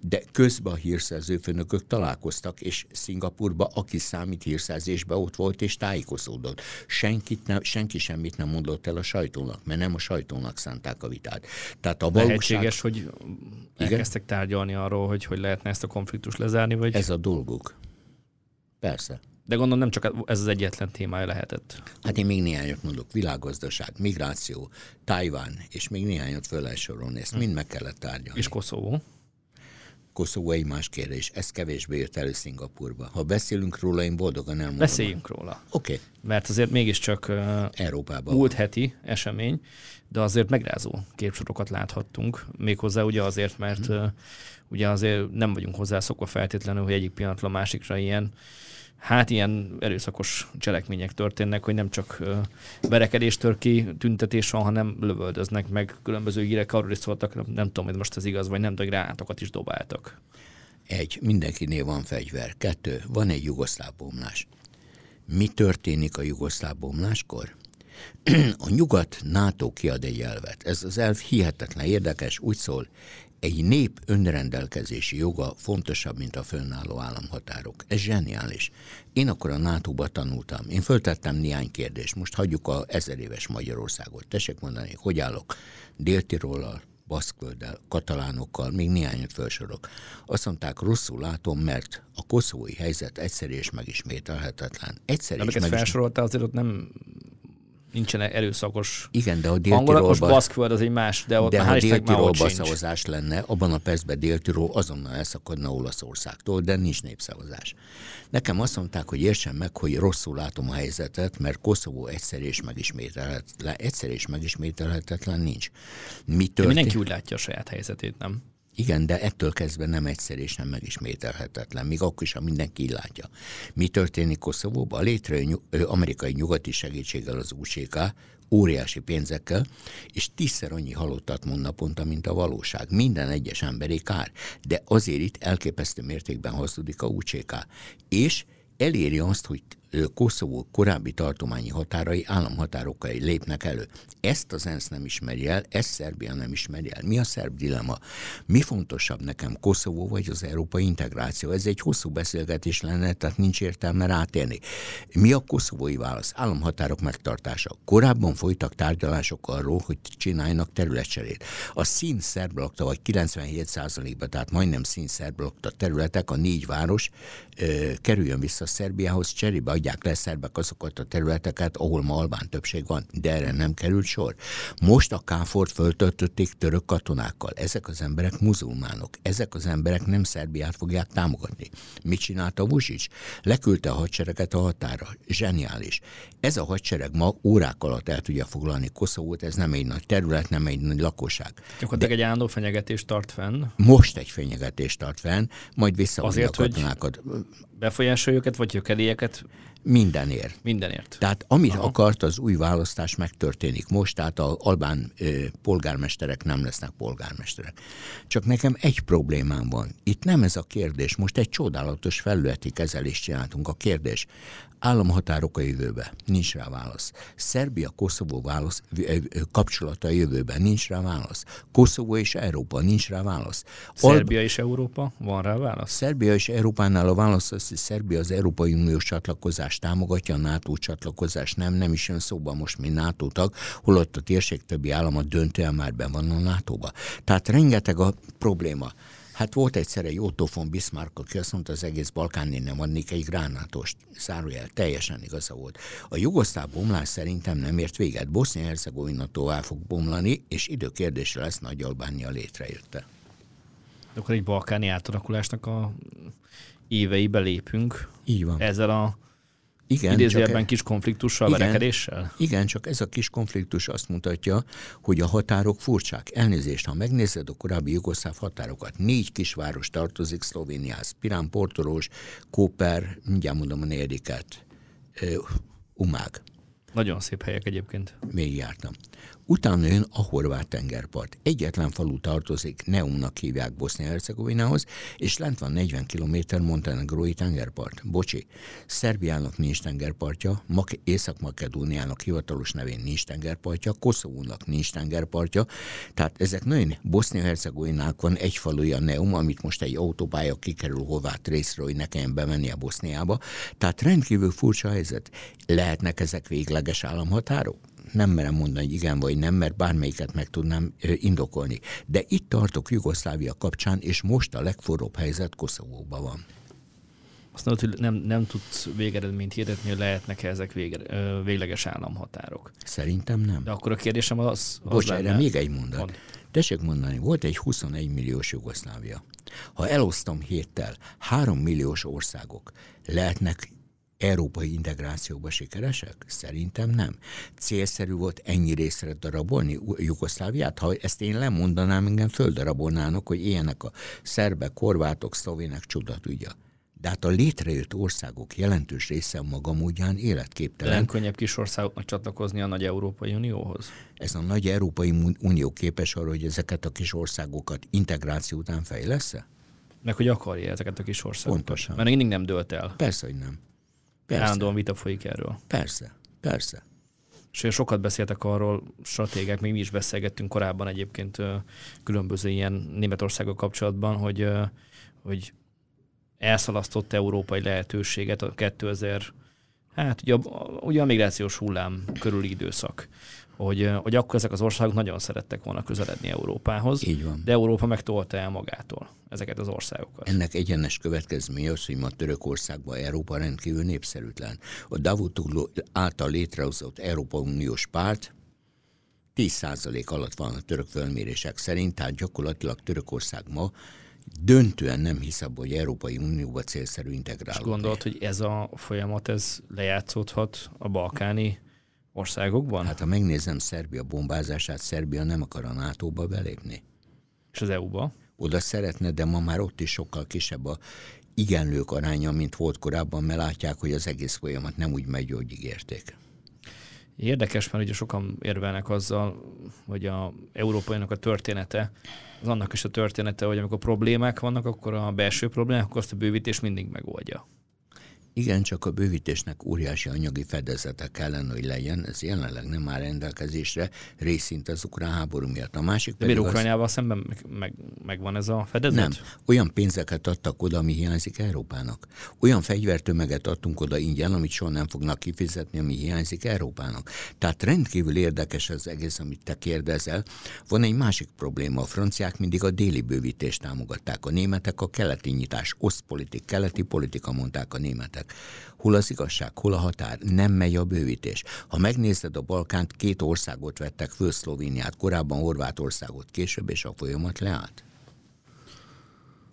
De közben a hírszerző főnökök találkoztak, és Szingapurba, aki számít hírszerzésbe, ott volt és tájékozódott. Senkit ne, senki semmit nem mondott el a sajtónak, mert nem a sajtónak valónak szánták a vitát. Tehát a valóság... Lehetséges, hogy elkezdtek tárgyalni arról, hogy hogy lehetne ezt a konfliktust lezárni? Vagy... Ez a dolguk. Persze. De gondolom nem csak ez az egyetlen témája lehetett. Hát én még néhányat mondok. Világgazdaság, migráció, Tajván, és még néhányat föl lehet sorolni. Ezt hm. mind meg kellett tárgyalni. És Koszovó? Koszovó egy más kérdés. Ez kevésbé jött elő Szingapurba. Ha beszélünk róla, én boldogan elmondom. Beszéljünk róla. Oké. Okay. Mert azért mégiscsak uh, Európában múlt heti esemény, de azért megrázó képsorokat láthattunk. Méghozzá ugye azért, mert hmm. uh, ugye azért nem vagyunk hozzászokva feltétlenül, hogy egyik pillanatról a másikra ilyen hát ilyen erőszakos cselekmények történnek, hogy nem csak verekedés tör ki, tüntetés van, hanem lövöldöznek, meg különböző hírek arról is szóltak, nem, nem tudom, hogy most ez igaz, vagy nem, de gránátokat is dobáltak. Egy, mindenkinél van fegyver. Kettő, van egy jugoszláv bomlás. Mi történik a jugoszláv bomláskor? a nyugat NATO kiad egy elvet. Ez az elv hihetetlen érdekes, úgy szól, egy nép önrendelkezési joga fontosabb, mint a fönnálló államhatárok. Ez zseniális. Én akkor a nato tanultam. Én föltettem néhány kérdést. Most hagyjuk a ezer éves Magyarországot. Tessék mondani, hogy állok Dél-Tirollal, Baszkfölddel, katalánokkal, még néhányat felsorok. Azt mondták, rosszul látom, mert a koszói helyzet egyszerű és megismételhetetlen. Egyszerű és megismételhetetlen. felsorolta, azért ott nem nincsenek erőszakos Igen, de a. Most Dél-Tirolban Baszkföld az egy más, de ott de ha Dél-Tirolban szavazás lenne, abban a percben Dél-Tirol azonnal elszakadna Olaszországtól, de nincs népszavazás. Nekem azt mondták, hogy értsem meg, hogy rosszul látom a helyzetet, mert Koszovó egyszer és megismételhetetlen, egyszer és megismételhetetlen nincs. Mi De történt? mindenki úgy látja a saját helyzetét, nem? Igen, de ettől kezdve nem egyszer és nem megismételhetetlen, még akkor is, ha mindenki látja. Mi történik Koszovóban? A létrejön amerikai nyugati segítséggel az UCK, óriási pénzekkel, és tízszer annyi halottat mond naponta, mint a valóság. Minden egyes emberi kár. De azért itt elképesztő mértékben hazudik a UCK. És eléri azt, hogy Koszovó korábbi tartományi határai államhatárokai lépnek elő. Ezt az ENSZ nem ismeri el, ezt Szerbia nem ismeri el. Mi a szerb dilema? Mi fontosabb nekem, Koszovó vagy az európai integráció? Ez egy hosszú beszélgetés lenne, tehát nincs értelme rátérni. Mi a koszovói válasz? Államhatárok megtartása. Korábban folytak tárgyalások arról, hogy csináljanak területcserét. A szín szerb lakta, vagy 97%-ban, tehát majdnem szín szerb lakta területek, a négy város ö, kerüljön vissza Szerbiához, cserébe adják le szerbek azokat a területeket, ahol ma albán többség van, de erre nem került sor. Most a Káfort föltöltötték török katonákkal. Ezek az emberek muzulmánok. Ezek az emberek nem Szerbiát fogják támogatni. Mit csinálta Vucic? Leküldte a hadsereget a határa. Zseniális. Ez a hadsereg ma órák alatt el tudja foglalni Koszovót, ez nem egy nagy terület, nem egy nagy lakosság. Gyakorlatilag egy állandó fenyegetést tart fenn. Most egy fenyegetést tart fenn, majd visszavonja a Azért, hogy- katonákat. Befolyásolja őket, vagy gyökerélyeket Mindenért. mindenért. Tehát amit Aha. akart, az új választás megtörténik most, tehát az albán ö, polgármesterek nem lesznek polgármesterek. Csak nekem egy problémám van. Itt nem ez a kérdés. Most egy csodálatos felületi kezelést csináltunk. A kérdés, államhatárok a jövőbe. Nincs rá válasz. Szerbia-Koszovó válasz, kapcsolata a jövőben. Nincs rá válasz. Koszovó és Európa. Nincs rá válasz. Alb- Szerbia és Európa, van rá válasz? Szerbia és Európánál a válasz az, hogy Szerbia az Európai Uniós csatlakozást támogatja, a NATO csatlakozást nem, nem is jön szóba most, mint NATO tag, holott a térség többi állama döntően már ben van a NATO-ba. Tehát rengeteg a probléma. Hát volt egyszer egy Otto von Bismarck, aki azt mondta, az egész Balkán nem adnék egy gránátost. Zárójel, teljesen igaza volt. A jugoszláv bomlás szerintem nem ért véget. Bosznia-Hercegovina tovább fog bomlani, és időkérdése lesz Nagy Albánia létrejötte. De akkor egy balkáni átalakulásnak a éveibe lépünk Így van. ezzel a Igen, idézőjelben csak- kis konfliktussal, Igen. verekedéssel? Igen, csak ez a kis konfliktus azt mutatja, hogy a határok furcsák. Elnézést, ha megnézed a korábbi jugoszláv határokat, négy kisváros tartozik Szlovéniához. Pirán, Portorós, Kóper, mindjárt mondom a negyediket, Umág. Nagyon szép helyek egyébként. Még jártam. Utána jön a horvát tengerpart. Egyetlen falu tartozik, Neumnak hívják Bosznia-Hercegovinához, és lent van 40 km montenegrói tengerpart. Bocsi, Szerbiának nincs tengerpartja, Mak- Észak-Makedóniának hivatalos nevén nincs tengerpartja, Koszovónak nincs tengerpartja, tehát ezek nagyon Bosznia-Hercegovinának van egy faluja Neum, amit most egy autópálya kikerül horvát részről, hogy ne kelljen bemenni a Boszniába. Tehát rendkívül furcsa helyzet. Lehetnek ezek végleges államhatárok? Nem merem mondani, hogy igen vagy nem, mert bármelyiket meg tudnám indokolni. De itt tartok Jugoszlávia kapcsán, és most a legforróbb helyzet Koszovóban van. Azt mondod, hogy nem, nem tudsz végeredményt hirdetni, hogy lehetnek ezek vége, végleges államhatárok. Szerintem nem. De akkor a kérdésem az, az Bocs, lenne, erre még egy mondat. Mond. Tessék mondani, volt egy 21 milliós Jugoszlávia. Ha elosztom héttel, 3 milliós országok lehetnek európai integrációba sikeresek? Szerintem nem. Célszerű volt ennyi részre darabolni Jugoszláviát? Ha ezt én lemondanám, engem földarabolnának, hogy ilyenek a szerbek, horvátok, szlovének csuda tudja. De hát a létrejött országok jelentős része maga módján életképtelen. nem könnyebb kis országoknak csatlakozni a nagy Európai Unióhoz? Ez a nagy Európai Unió képes arra, hogy ezeket a kis országokat integráció után fejlesz-e? Meg hogy akarja ezeket a kis országokat. Pontosan. Mert mindig nem dölt el. Persze, hogy nem. Persze. Állandóan vita folyik erről. persze, persze. És sokat beszéltek arról, stratégák, még mi is beszélgettünk korábban egyébként különböző ilyen Németországok kapcsolatban, hogy, hogy elszalasztott európai lehetőséget a Hát ugye, ugye a migrációs hullám körüli időszak hogy, hogy akkor ezek az országok nagyon szerettek volna közeledni Európához. Így van. De Európa megtolta el magától ezeket az országokat. Ennek egyenes következménye az, hogy ma Törökországban Európa rendkívül népszerűtlen. A Davutoglu által létrehozott Európa Uniós párt 10% alatt van a török fölmérések szerint, tehát gyakorlatilag Törökország ma döntően nem hisz abban, hogy Európai Unióba célszerű integrálódni. És gondolt, hogy ez a folyamat ez lejátszódhat a balkáni országokban? Hát ha megnézem Szerbia bombázását, Szerbia nem akar a NATO-ba belépni. És az EU-ba? Oda szeretne, de ma már ott is sokkal kisebb a igenlők aránya, mint volt korábban, mert látják, hogy az egész folyamat nem úgy megy, hogy ígérték. Érdekes, mert ugye sokan érvelnek azzal, hogy a európainak a története, az annak is a története, hogy amikor problémák vannak, akkor a belső problémák, akkor azt a bővítés mindig megoldja. Igen, csak a bővítésnek óriási anyagi fedezete kellene, hogy legyen, ez jelenleg nem áll rendelkezésre, részint az ukrán háború miatt. A másik De Ukrajnával az... szemben meg, meg, megvan ez a fedezet? Nem. Olyan pénzeket adtak oda, ami hiányzik Európának. Olyan fegyvertömeget adtunk oda ingyen, amit soha nem fognak kifizetni, ami hiányzik Európának. Tehát rendkívül érdekes az egész, amit te kérdezel. Van egy másik probléma. A franciák mindig a déli bővítést támogatták, a németek a keleti nyitás, osztpolitik, keleti politika mondták a németek németek. Hol az igazság, hol a határ? Nem megy a bővítés. Ha megnézed a Balkánt, két országot vettek föl, Szlovéniát, korábban Horvátországot, később, és a folyamat leállt.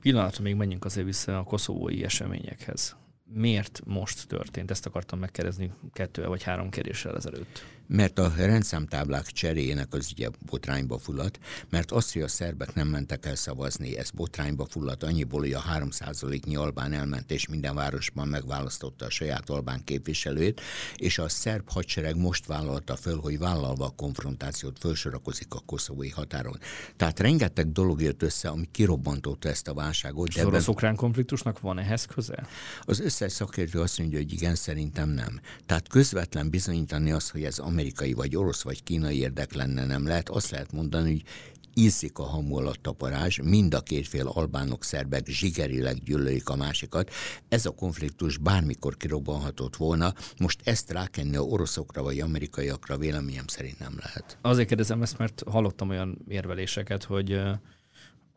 Pillanatra még menjünk azért vissza a koszovói eseményekhez. Miért most történt? Ezt akartam megkérdezni kettő vagy három kérdéssel ezelőtt mert a rendszámtáblák cseréjének az ugye botrányba fulladt, mert azt, hogy a szerbek nem mentek el szavazni, ez botrányba fulladt annyiból, hogy a 3%-nyi albán elment, és minden városban megválasztotta a saját albán képviselőt, és a szerb hadsereg most vállalta föl, hogy vállalva a konfrontációt felsorakozik a koszovói határon. Tehát rengeteg dolog jött össze, ami kirobbantotta ezt a válságot. És az orosz-ukrán konfliktusnak van ehhez köze? Az összes szakértő azt mondja, hogy igen, szerintem nem. Tehát közvetlen bizonyítani azt, hogy ez amerikai, vagy orosz, vagy kínai érdek lenne, nem lehet. Azt lehet mondani, hogy ízik a hamu alatt a parázs, mind a két fél albánok, szerbek zsigerileg gyűlölik a másikat. Ez a konfliktus bármikor kirobbanhatott volna. Most ezt rákenni a oroszokra vagy amerikaiakra véleményem szerint nem lehet. Azért kérdezem ezt, mert hallottam olyan érveléseket, hogy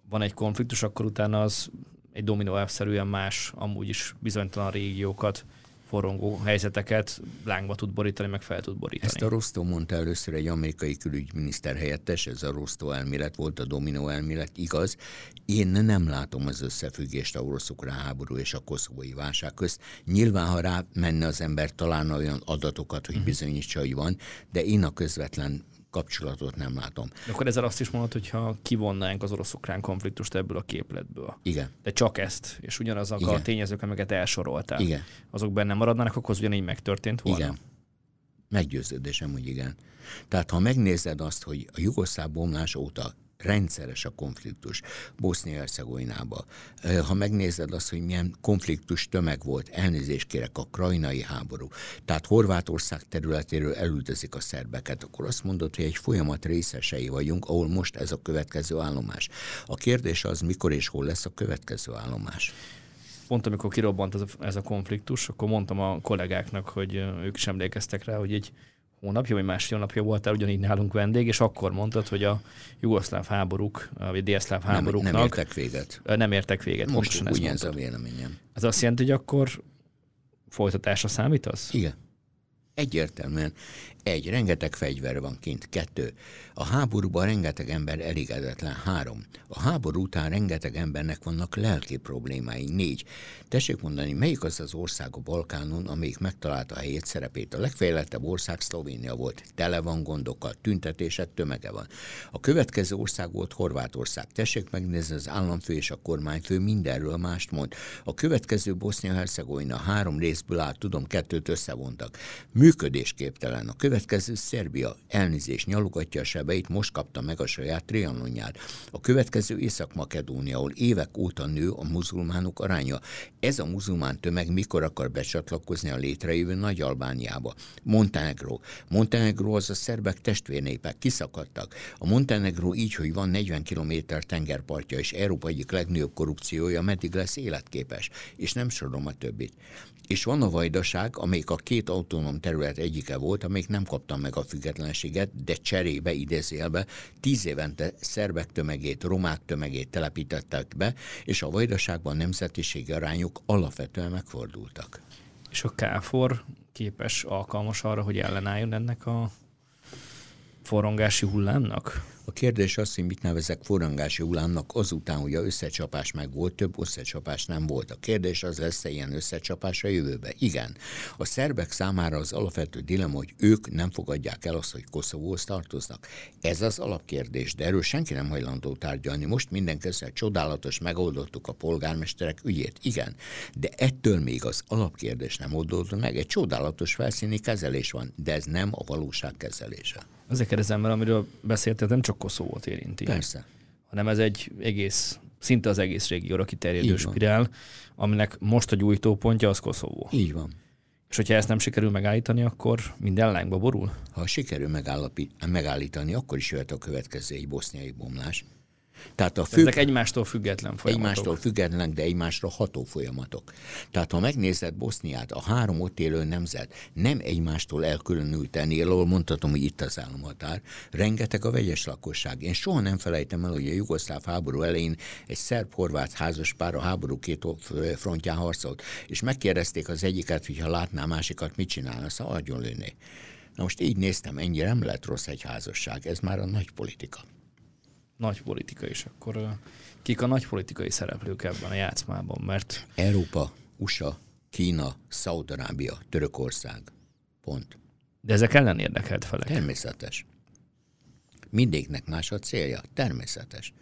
van egy konfliktus, akkor utána az egy dominó elszerűen más, amúgy is bizonytalan régiókat forrongó helyzeteket lángba tud borítani, meg fel tud borítani. Ezt a Rostó mondta először egy amerikai külügyminiszter helyettes, ez a Rostó elmélet volt, a dominó elmélet, igaz. Én nem látom az összefüggést a orosz háború és a koszovói válság közt. Nyilván, ha rá menne az ember, talán olyan adatokat, hogy mhm. bizonyítsa, hogy van, de én a közvetlen kapcsolatot nem látom. De akkor ezzel azt is mondod, hogyha kivonnánk az orosz-ukrán konfliktust ebből a képletből. Igen. De csak ezt, és ugyanazok Igen. a tényezők, amiket elsoroltál, Igen. azok benne maradnának, akkor az ugyanígy megtörtént volna? Igen. Meggyőződésem, hogy igen. Tehát ha megnézed azt, hogy a jugoszláv bomlás óta rendszeres a konfliktus Bosznia-Hercegovinába. Ha megnézed azt, hogy milyen konfliktus tömeg volt, elnézést kérek, a krajnai háború, tehát Horvátország területéről elüldözik a szerbeket, akkor azt mondod, hogy egy folyamat részesei vagyunk, ahol most ez a következő állomás. A kérdés az, mikor és hol lesz a következő állomás pont amikor kirobbant ez a, ez a konfliktus, akkor mondtam a kollégáknak, hogy ők is emlékeztek rá, hogy egy hónapja, vagy másfél hónapja voltál ugyanígy nálunk vendég, és akkor mondtad, hogy a jugoszláv háborúk, vagy délszláv háborúknak... Nem, nem értek véget. Nem értek véget. Most úgy ez a véleményem. Ez azt jelenti, hogy akkor folytatásra számítasz? Igen. Egyértelműen egy, rengeteg fegyver van kint. Kettő, a háborúban rengeteg ember elégedetlen. Három, a háború után rengeteg embernek vannak lelki problémái. Négy, tessék mondani, melyik az az ország a Balkánon, amelyik megtalálta a helyét, szerepét. A legfejlettebb ország Szlovénia volt. Tele van gondokkal, tüntetések tömege van. A következő ország volt Horvátország. Tessék megnézni, az államfő és a kormányfő mindenről mást mond. A következő Bosznia-Hercegovina három részből áll, tudom, kettőt összevontak. Működésképtelen. A következő Szerbia elnézést nyalogatja a sebeit, most kapta meg a saját trianonját. A következő Észak-Makedónia, ahol évek óta nő a muzulmánok aránya. Ez a muzulmán tömeg mikor akar becsatlakozni a létrejövő Nagy-Albániába? Montenegro. Montenegro az a szerbek testvérnépek, kiszakadtak. A Montenegro így, hogy van 40 km tengerpartja, és Európa egyik legnagyobb korrupciója, meddig lesz életképes, és nem sorom a többit. és van a Vajdaság, amelyik a két autonóm terület egyike volt, amelyik nem kapta meg a függetlenséget, de cserébe, idézélbe, tíz évente szerbek tömegét, romák tömegét telepítettek be, és a Vajdaságban nemzetiségi arányok alapvetően megfordultak. És a KFOR képes, alkalmas arra, hogy ellenálljon ennek a forrongási hullámnak? A kérdés az, hogy mit nevezek forrangási hullámnak azután, hogy a összecsapás meg volt, több összecsapás nem volt. A kérdés az lesz ilyen összecsapás a jövőbe. Igen. A szerbek számára az alapvető dilemma, hogy ők nem fogadják el azt, hogy Koszovóhoz tartoznak. Ez az alapkérdés, de erről senki nem hajlandó tárgyalni. Most mindenkezzel csodálatos, megoldottuk a polgármesterek ügyét. Igen. De ettől még az alapkérdés nem oldódott meg. Egy csodálatos felszíni kezelés van, de ez nem a valóság kezelése. Azért kérdezem, mert amiről beszéltél, nem csak Koszovót érinti. Persze. Hanem ez egy egész, szinte az egész régióra kiterjedő spirál, aminek most a gyújtópontja az Koszovó. Így van. És hogyha ezt nem sikerül megállítani, akkor minden lángba borul? Ha sikerül megállítani, akkor is jöhet a következő egy boszniai bomlás. Tehát a fő... Ezek egymástól független folyamatok. Egymástól függetlenek, de egymásra ható folyamatok. Tehát ha megnézed Boszniát, a három ott élő nemzet nem egymástól elkülönült ennél, ahol mondhatom, hogy itt az államhatár, rengeteg a vegyes lakosság. Én soha nem felejtem el, hogy a jugoszláv háború elején egy szerb-horvát házas pár a háború két frontján harcolt, és megkérdezték az egyiket, hogy ha látná másikat, mit csinálna, szóval agyon lőné. Na most így néztem, ennyire nem lett rossz egy házasság, ez már a nagy politika nagy politika, és akkor kik a nagy politikai szereplők ebben a játszmában, mert... Európa, USA, Kína, Szaudarábia, Törökország. Pont. De ezek ellen érdekelt felek. Természetes. Mindéknek más a célja. Természetes.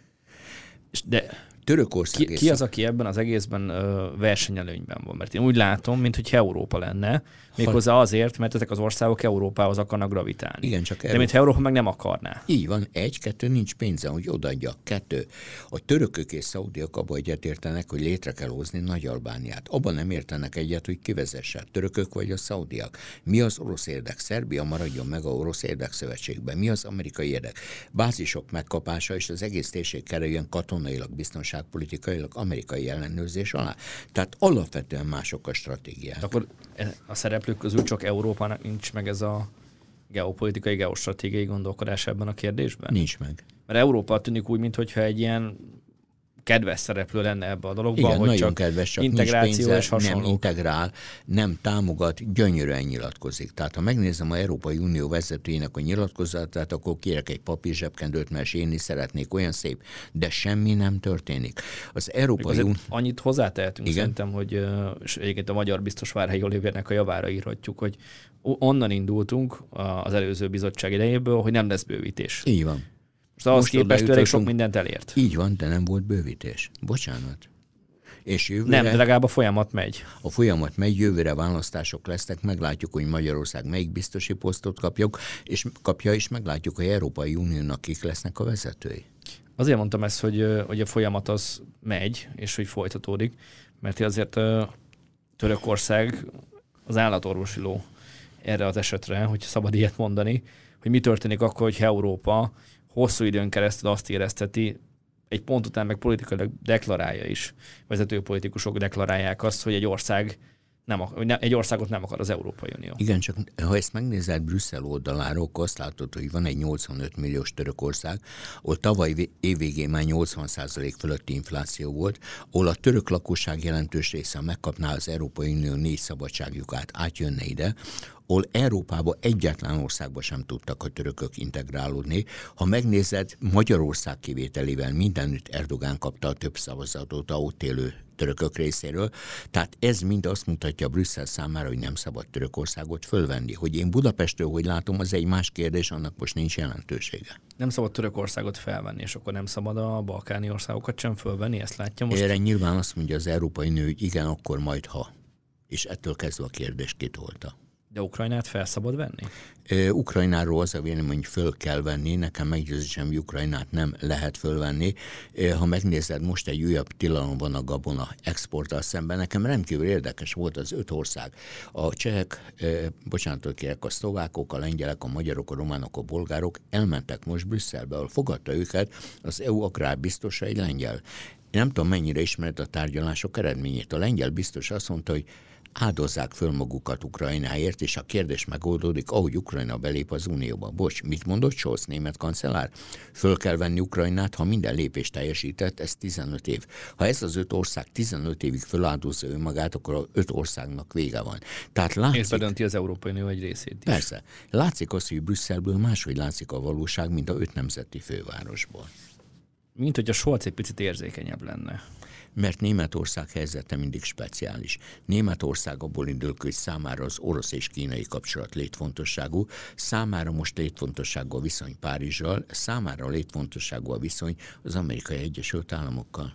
De Törökország ki, ki az, aki ebben az egészben ö, versenyelőnyben van? Mert én úgy látom, mintha Európa lenne, méghozzá azért, mert ezek az országok Európához akarnak gravitálni. Igen, csak Európa. De mintha Európa meg nem akarná. Így van, egy, kettő, nincs pénze, hogy odaadja. Kettő, a törökök és szaudiak abban egyetértenek, hogy létre kell hozni Nagy Albániát. Abban nem értenek egyet, hogy kivezesse. Törökök vagy a szaudiak. Mi az orosz érdek? Szerbia maradjon meg a orosz érdekszövetségben. Mi az amerikai érdek? Bázisok megkapása és az egész térség kerüljön katonailag biztonság gazdaságpolitikailag amerikai ellenőrzés alá. Tehát alapvetően mások a stratégiák. Akkor e, a szereplők közül csak Európának nincs meg ez a geopolitikai, geostratégiai gondolkodás ebben a kérdésben? Nincs meg. Mert Európa tűnik úgy, mintha egy ilyen kedves szereplő lenne ebbe a dologban, Igen, hogy nagyon csak kedves, csak integráció pénze, és. Nem integrál, nem támogat, gyönyörűen nyilatkozik. Tehát ha megnézem a Európai Unió vezetőjének a nyilatkozatát, akkor kérek egy papír zsebkendőt, mert én is szeretnék olyan szép, de semmi nem történik. Az Európai Unió... Annyit hozzátehetünk Igen? szerintem, hogy és egyébként a magyar biztos Várhelyi Olivérnek a javára írhatjuk, hogy onnan indultunk az előző bizottság idejéből, hogy nem lesz bővítés. Így van. Most ahhoz képest elég sok mindent elért. Így van, de nem volt bővítés. Bocsánat. És jövőre, nem, de legalább a folyamat megy. A folyamat megy, jövőre választások lesznek, meglátjuk, hogy Magyarország melyik biztosi posztot kapjuk, és kapja, és meglátjuk, hogy Európai Uniónak kik lesznek a vezetői. Azért mondtam ezt, hogy, hogy a folyamat az megy, és hogy folytatódik, mert azért Törökország az állatorvosi ló erre az esetre, hogy szabad ilyet mondani, hogy mi történik akkor, hogy Európa hosszú időn keresztül azt érezteti, egy pont után meg politikailag deklarálja is, vezető politikusok deklarálják azt, hogy egy ország nem, egy országot nem akar az Európai Unió. Igen, csak ha ezt megnézed Brüsszel oldaláról, akkor azt látod, hogy van egy 85 milliós Törökország, ahol tavaly évvégén már 80% fölötti infláció volt, ahol a török lakosság jelentős része megkapná az Európai Unió négy szabadságjukát, átjönne ide, ahol Európában egyetlen országban sem tudtak a törökök integrálódni. Ha megnézed, Magyarország kivételével mindenütt Erdogán kapta a több szavazatot a ott élő törökök részéről. Tehát ez mind azt mutatja Brüsszel számára, hogy nem szabad Törökországot fölvenni. Hogy én Budapestről hogy látom, az egy más kérdés, annak most nincs jelentősége. Nem szabad Törökországot felvenni, és akkor nem szabad a balkáni országokat sem fölvenni, ezt látja most? Erre nyilván azt mondja az Európai Nő, hogy igen, akkor majd ha. És ettől kezdve a kérdés kitolta. De Ukrajnát fel szabad venni? Ukrajnáról az a vélemény, hogy föl kell venni, nekem meggyőzésem, hogy Ukrajnát nem lehet fölvenni. Ha megnézed, most egy újabb tilalom van a gabona exporttal szemben. Nekem rendkívül érdekes volt az öt ország. A csehek, bocsánatot kérek, a szlovákok, a lengyelek, a magyarok, a románok, a bolgárok elmentek most Brüsszelbe, ahol fogadta őket az EU biztosa egy lengyel. Én nem tudom, mennyire ismert a tárgyalások eredményét. A lengyel biztos azt mondta, hogy áldozzák föl magukat Ukrajnáért, és a kérdés megoldódik, ahogy Ukrajna belép az Unióba. Bocs, mit mondott Scholz német kancellár? Föl kell venni Ukrajnát, ha minden lépést teljesített, ez 15 év. Ha ez az öt ország 15 évig föláldozza önmagát, akkor a öt országnak vége van. Tehát látszik... És bedönti az Európai Unió egy részét is. Persze. Látszik az, hogy Brüsszelből máshogy látszik a valóság, mint a öt nemzeti fővárosból. Mint hogy a Scholz egy picit érzékenyebb lenne mert Németország helyzete mindig speciális. Németország abból indul, hogy számára az orosz és kínai kapcsolat létfontosságú, számára most létfontosságú a viszony Párizsal, számára létfontosságú a viszony az Amerikai Egyesült Államokkal.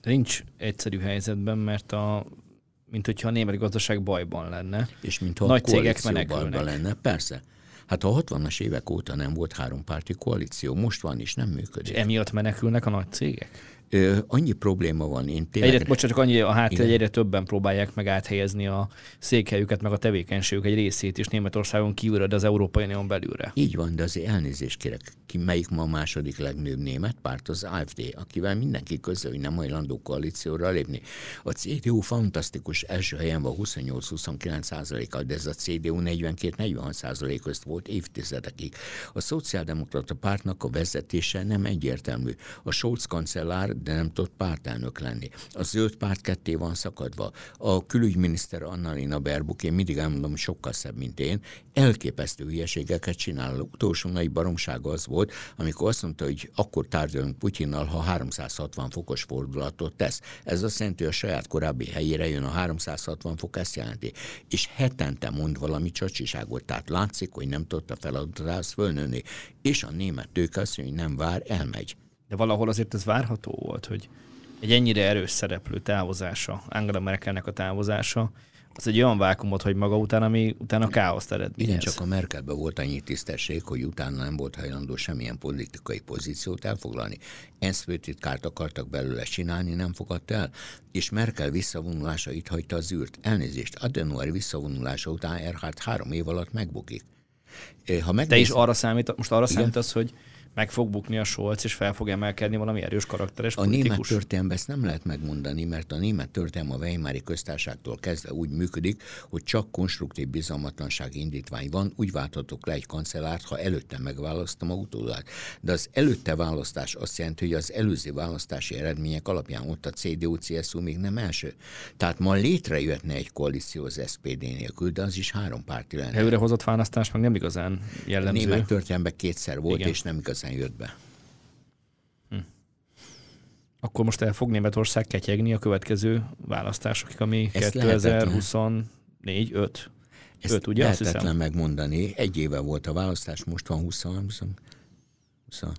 De nincs egyszerű helyzetben, mert a mint hogyha a német gazdaság bajban lenne. És mintha Nagy a cégek menekülnek. lenne, persze. Hát a 60-as évek óta nem volt hárompárti koalíció, most van és nem működik. És emiatt menekülnek a nagy cégek? Annyi probléma van. Én tényleg... Egyre, bocsánat, csak annyi a háttér, egyre többen próbálják meg áthelyezni a székhelyüket, meg a tevékenységük egy részét is Németországon kívülre, de az Európai Unión belülre. Így van, de azért elnézést kérek. Ki, melyik ma a második legnőbb német párt? Az AFD, akivel mindenki közül, hogy nem hajlandó koalícióra lépni. A CDU fantasztikus első helyen van 28-29 százalékkal, de ez a CDU 42-46 százalék közt volt évtizedekig. A szociáldemokrata pártnak a vezetése nem egyértelmű. A Scholz kancellár de nem tudott pártelnök lenni. A zöld párt ketté van szakadva. A külügyminiszter Annalina Baerbock, én mindig elmondom, sokkal szebb, mint én, elképesztő hülyeségeket csinál. Utolsó nagy baromsága az volt, amikor azt mondta, hogy akkor tárgyalunk Putyinnal, ha 360 fokos fordulatot tesz. Ez azt jelenti, hogy a saját korábbi helyére jön a 360 fok, ezt jelenti. És hetente mond valami csacsiságot, tehát látszik, hogy nem tudta feladatást fölnőni. És a német tőke azt mondja, hogy nem vár, elmegy. De valahol azért ez várható volt, hogy egy ennyire erős szereplő távozása, Angela Merkelnek a távozása, az egy olyan vákumot, hogy maga után, ami utána káoszt eredményez. Igen, csak a Merkelben volt annyi tisztesség, hogy utána nem volt hajlandó semmilyen politikai pozíciót elfoglalni. ENSZ főtitkárt akartak belőle csinálni, nem fogadta el, és Merkel visszavonulása itt hagyta az űrt. Elnézést, Adenauer visszavonulása után Erhard három év alatt megbukik. Ha megnéz... Te is arra számít, most arra számítasz, hogy meg fog bukni a Scholz, és fel fog emelkedni valami erős karakteres A politikus. német történelemben ezt nem lehet megmondani, mert a német történelem a Weimári köztárságtól kezdve úgy működik, hogy csak konstruktív bizalmatlansági indítvány van, úgy válthatok le egy kancellárt, ha előtte megválasztom a utódát. De az előtte választás azt jelenti, hogy az előző választási eredmények alapján ott a CDU-CSU még nem első. Tehát ma létrejöhetne egy koalíció az SPD nélkül, de az is három párti lenne. Előre hozott választás meg nem igazán jellemző. A német történelemben kétszer volt, Igen. és nem igazán igazán jött be. Hm. Akkor most el fog Németország ketyegni a következő választásokig, ami 2024 5 Ezt 5, ugye? lehetetlen megmondani. Egy éve volt a választás, most van 20, 20, 20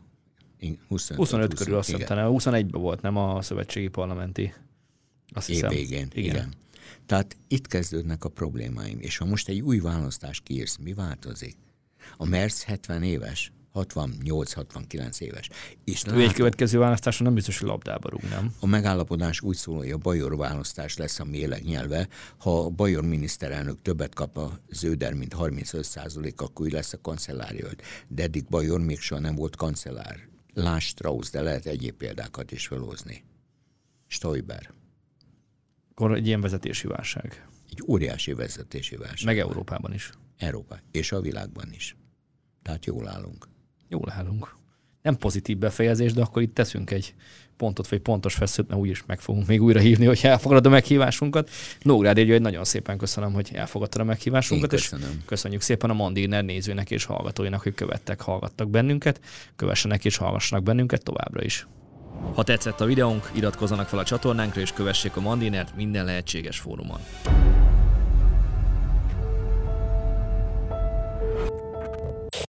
25, 25 körül azt hiszem, 21-ben volt, nem a szövetségi parlamenti. Azt Év végén, igen. igen. Tehát itt kezdődnek a problémáim. És ha most egy új választás kiírsz, mi változik? A Merz 70 éves, 68-69 éves. És ő egy következő választáson nem biztos, hogy labdába rúg, nem? A megállapodás úgy szól, hogy a Bajor választás lesz a méleg nyelve. Ha a Bajor miniszterelnök többet kap a zöder, mint 35 akkor ő lesz a kancellárjölt. De eddig Bajor még soha nem volt kancellár. Lásd Strauss, de lehet egyéb példákat is felhozni. Stoiber. Akkor egy ilyen vezetési válság. Egy óriási vezetési válság. Meg Európában is. Európa. És a világban is. Tehát jól állunk jól állunk. Nem pozitív befejezés, de akkor itt teszünk egy pontot, vagy pontos feszült, mert úgyis meg fogunk még újra hívni, hogy elfogadod a meghívásunkat. Nógrád egy nagyon szépen köszönöm, hogy elfogadtad a meghívásunkat, és köszönjük szépen a Mandiner nézőnek és hallgatóinak, hogy követtek, hallgattak bennünket, kövessenek és hallgassanak bennünket továbbra is. Ha tetszett a videónk, iratkozzanak fel a csatornánkra és kövessék a Mandinert minden lehetséges fórumon.